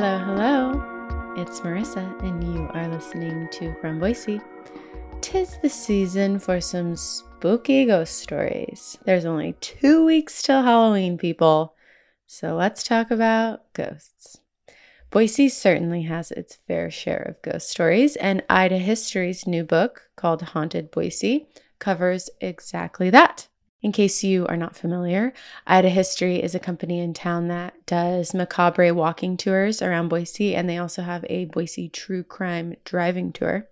Hello, hello. It's Marissa, and you are listening to From Boise. Tis the season for some spooky ghost stories. There's only two weeks till Halloween, people. So let's talk about ghosts. Boise certainly has its fair share of ghost stories, and Idahistory's new book called Haunted Boise covers exactly that. In case you are not familiar, Idahistory is a company in town that does macabre walking tours around Boise, and they also have a Boise true crime driving tour.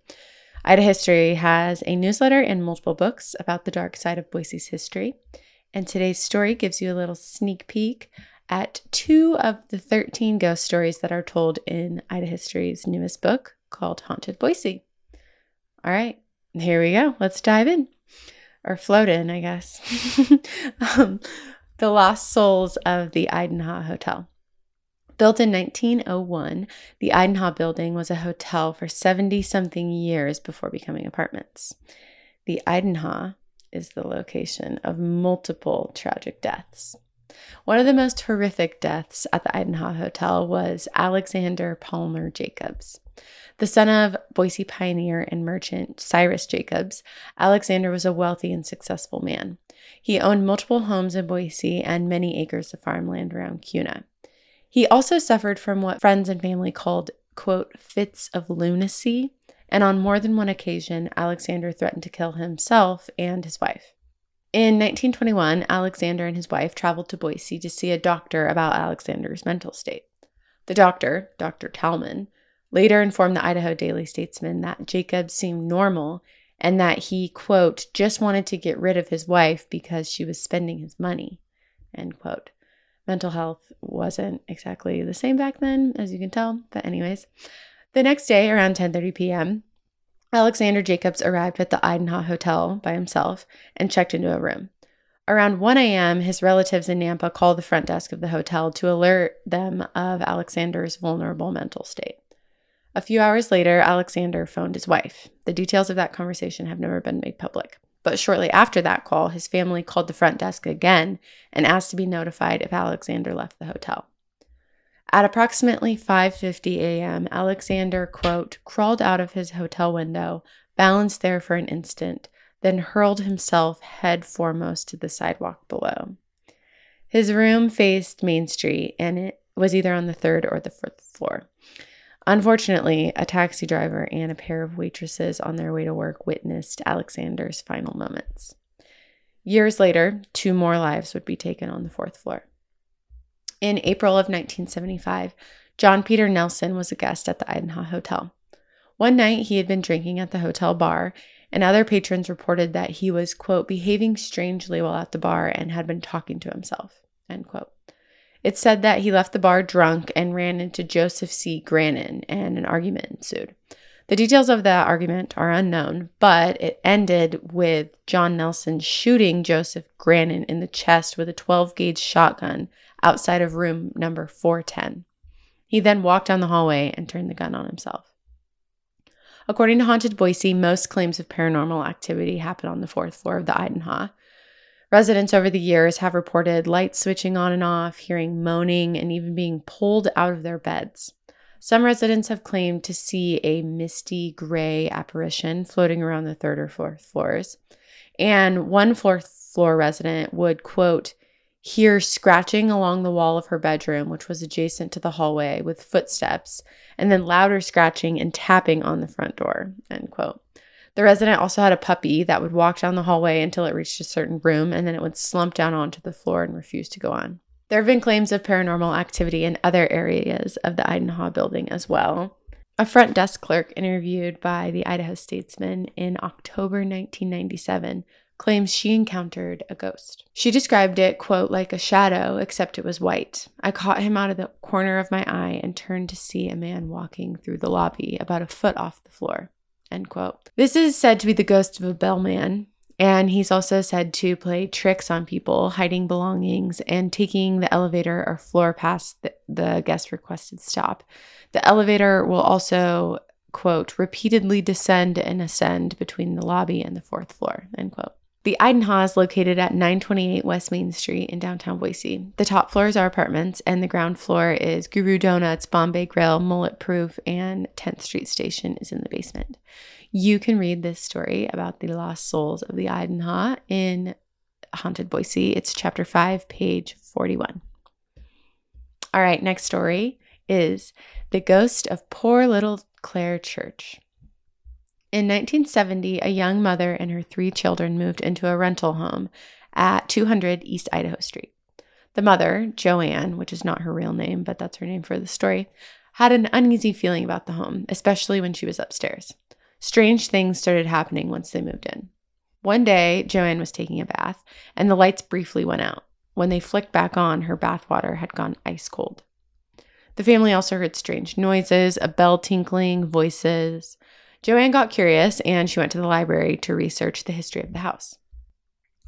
Idahistory has a newsletter and multiple books about the dark side of Boise's history. And today's story gives you a little sneak peek at two of the 13 ghost stories that are told in Idahistory's newest book called Haunted Boise. All right, here we go. Let's dive in or float in, I guess. um, the Lost Souls of the Idanha Hotel. Built in 1901, the Idanha building was a hotel for 70 something years before becoming apartments. The Idanha is the location of multiple tragic deaths. One of the most horrific deaths at the Idanha Hotel was Alexander Palmer Jacobs. The son of Boise pioneer and merchant Cyrus Jacobs, Alexander was a wealthy and successful man. He owned multiple homes in Boise and many acres of farmland around Kuna. He also suffered from what friends and family called, quote, fits of lunacy, and on more than one occasion, Alexander threatened to kill himself and his wife. In 1921, Alexander and his wife traveled to Boise to see a doctor about Alexander's mental state. The doctor, Dr. Talman, later informed the Idaho Daily Statesman that Jacob seemed normal and that he, quote, just wanted to get rid of his wife because she was spending his money, end quote. Mental health wasn't exactly the same back then, as you can tell, but anyways. The next day, around 10:30 p.m., Alexander Jacobs arrived at the Idanha Hotel by himself and checked into a room. Around 1 a.m., his relatives in Nampa called the front desk of the hotel to alert them of Alexander's vulnerable mental state. A few hours later, Alexander phoned his wife. The details of that conversation have never been made public. But shortly after that call, his family called the front desk again and asked to be notified if Alexander left the hotel. At approximately 5:50 a.m., Alexander, quote, crawled out of his hotel window, balanced there for an instant, then hurled himself head foremost to the sidewalk below. His room faced Main Street and it was either on the third or the fourth floor. Unfortunately, a taxi driver and a pair of waitresses on their way to work witnessed Alexander's final moments. Years later, two more lives would be taken on the fourth floor. In April of 1975, John Peter Nelson was a guest at the Idanha Hotel. One night, he had been drinking at the hotel bar, and other patrons reported that he was, quote, behaving strangely while at the bar and had been talking to himself, end quote. It said that he left the bar drunk and ran into Joseph C. Grannon, and an argument ensued. The details of that argument are unknown, but it ended with John Nelson shooting Joseph Grannon in the chest with a 12 gauge shotgun outside of room number 410. He then walked down the hallway and turned the gun on himself. According to Haunted Boise, most claims of paranormal activity happen on the fourth floor of the Idanha. Residents over the years have reported lights switching on and off, hearing moaning, and even being pulled out of their beds. Some residents have claimed to see a misty gray apparition floating around the third or fourth floors. And one fourth floor resident would, quote, hear scratching along the wall of her bedroom, which was adjacent to the hallway, with footsteps, and then louder scratching and tapping on the front door, end quote. The resident also had a puppy that would walk down the hallway until it reached a certain room and then it would slump down onto the floor and refuse to go on. There have been claims of paranormal activity in other areas of the Idanha building as well. A front desk clerk interviewed by the Idaho Statesman in October 1997 claims she encountered a ghost. She described it, quote, like a shadow, except it was white. I caught him out of the corner of my eye and turned to see a man walking through the lobby about a foot off the floor. End quote. This is said to be the ghost of a bellman, and he's also said to play tricks on people, hiding belongings, and taking the elevator or floor past the, the guest requested stop. The elevator will also, quote, repeatedly descend and ascend between the lobby and the fourth floor, end quote. The Idanha is located at 928 West Main Street in downtown Boise. The top floors are apartments, and the ground floor is Guru Donuts, Bombay Grill, Mullet Proof, and 10th Street Station is in the basement. You can read this story about the lost souls of the Idanha in Haunted Boise. It's chapter 5, page 41. All right, next story is The Ghost of Poor Little Clare Church. In 1970, a young mother and her three children moved into a rental home at 200 East Idaho Street. The mother, Joanne, which is not her real name, but that's her name for the story, had an uneasy feeling about the home, especially when she was upstairs. Strange things started happening once they moved in. One day, Joanne was taking a bath, and the lights briefly went out. When they flicked back on, her bath water had gone ice cold. The family also heard strange noises, a bell tinkling, voices. Joanne got curious and she went to the library to research the history of the house.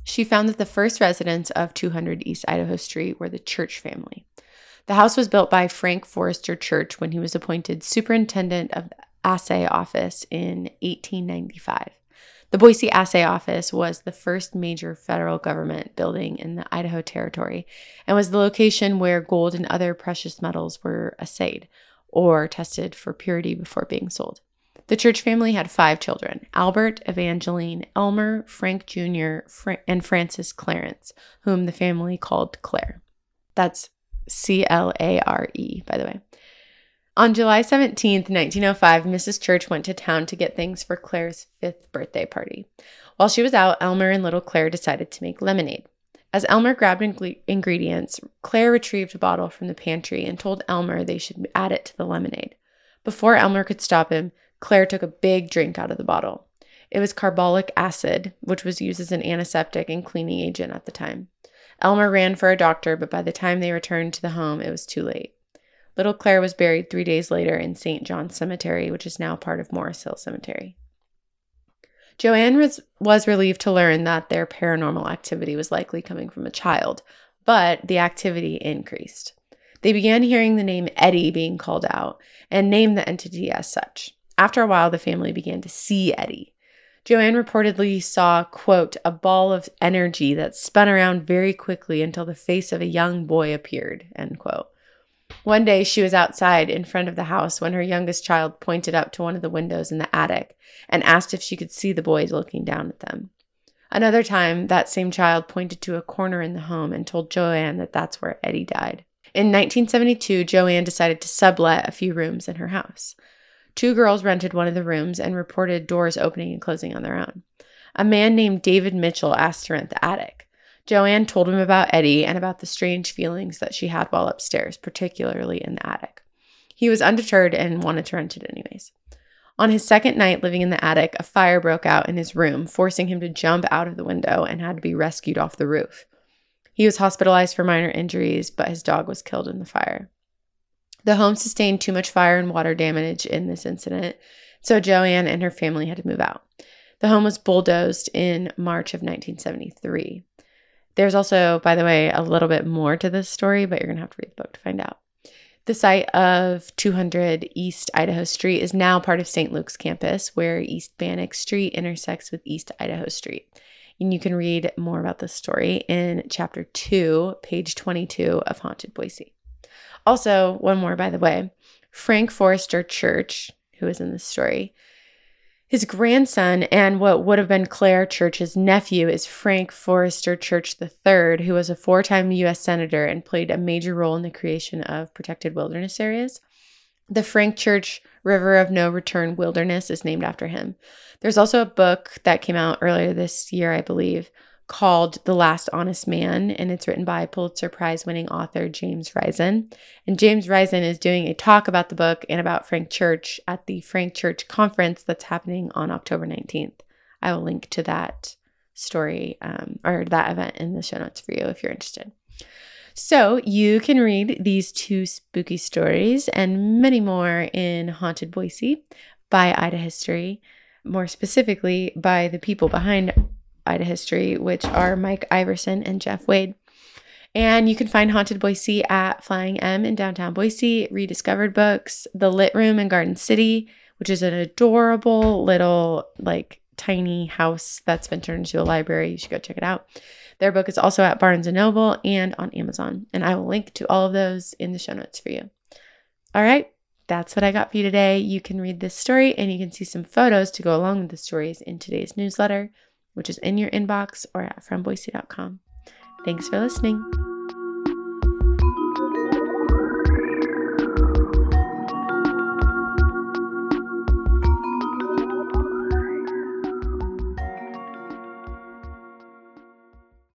She found that the first residents of 200 East Idaho Street were the Church family. The house was built by Frank Forrester Church when he was appointed superintendent of the assay office in 1895. The Boise Assay Office was the first major federal government building in the Idaho Territory and was the location where gold and other precious metals were assayed or tested for purity before being sold. The Church family had five children Albert, Evangeline, Elmer, Frank Jr., and Francis Clarence, whom the family called Clare. That's C L A R E, by the way. On July 17th, 1905, Mrs. Church went to town to get things for Clare's fifth birthday party. While she was out, Elmer and little Clare decided to make lemonade. As Elmer grabbed ing- ingredients, Clare retrieved a bottle from the pantry and told Elmer they should add it to the lemonade. Before Elmer could stop him, Clare took a big drink out of the bottle. It was carbolic acid, which was used as an antiseptic and cleaning agent at the time. Elmer ran for a doctor, but by the time they returned to the home, it was too late. Little Clare was buried three days later in St. John's Cemetery, which is now part of Morris Hill Cemetery. Joanne was, was relieved to learn that their paranormal activity was likely coming from a child, but the activity increased. They began hearing the name Eddie being called out and named the entity as such. After a while, the family began to see Eddie. Joanne reportedly saw, quote, a ball of energy that spun around very quickly until the face of a young boy appeared, end quote. One day she was outside in front of the house when her youngest child pointed up to one of the windows in the attic and asked if she could see the boys looking down at them. Another time, that same child pointed to a corner in the home and told Joanne that that's where Eddie died. In 1972, Joanne decided to sublet a few rooms in her house. Two girls rented one of the rooms and reported doors opening and closing on their own. A man named David Mitchell asked to rent the attic. Joanne told him about Eddie and about the strange feelings that she had while upstairs, particularly in the attic. He was undeterred and wanted to rent it anyways. On his second night living in the attic, a fire broke out in his room, forcing him to jump out of the window and had to be rescued off the roof. He was hospitalized for minor injuries, but his dog was killed in the fire. The home sustained too much fire and water damage in this incident, so Joanne and her family had to move out. The home was bulldozed in March of 1973. There's also, by the way, a little bit more to this story, but you're going to have to read the book to find out. The site of 200 East Idaho Street is now part of St. Luke's campus, where East Bannock Street intersects with East Idaho Street. And you can read more about this story in chapter 2, page 22 of Haunted Boise. Also, one more, by the way Frank Forrester Church, who is in this story, his grandson and what would have been Clare Church's nephew is Frank Forrester Church III, who was a four time U.S. Senator and played a major role in the creation of protected wilderness areas. The Frank Church River of No Return Wilderness is named after him. There's also a book that came out earlier this year, I believe, called The Last Honest Man, and it's written by Pulitzer Prize winning author James Risen. And James Risen is doing a talk about the book and about Frank Church at the Frank Church conference that's happening on October 19th. I will link to that story um, or that event in the show notes for you if you're interested. So you can read these two spooky stories and many more in Haunted Boise by Idahistory, more specifically by the people behind Idahistory, which are Mike Iverson and Jeff Wade. And you can find Haunted Boise at Flying M in downtown Boise, Rediscovered Books, The Lit Room in Garden City, which is an adorable little, like, tiny house that's been turned into a library. You should go check it out. Their book is also at Barnes and Noble and on Amazon, and I will link to all of those in the show notes for you. All right, that's what I got for you today. You can read this story and you can see some photos to go along with the stories in today's newsletter, which is in your inbox or at fromboise.com. Thanks for listening.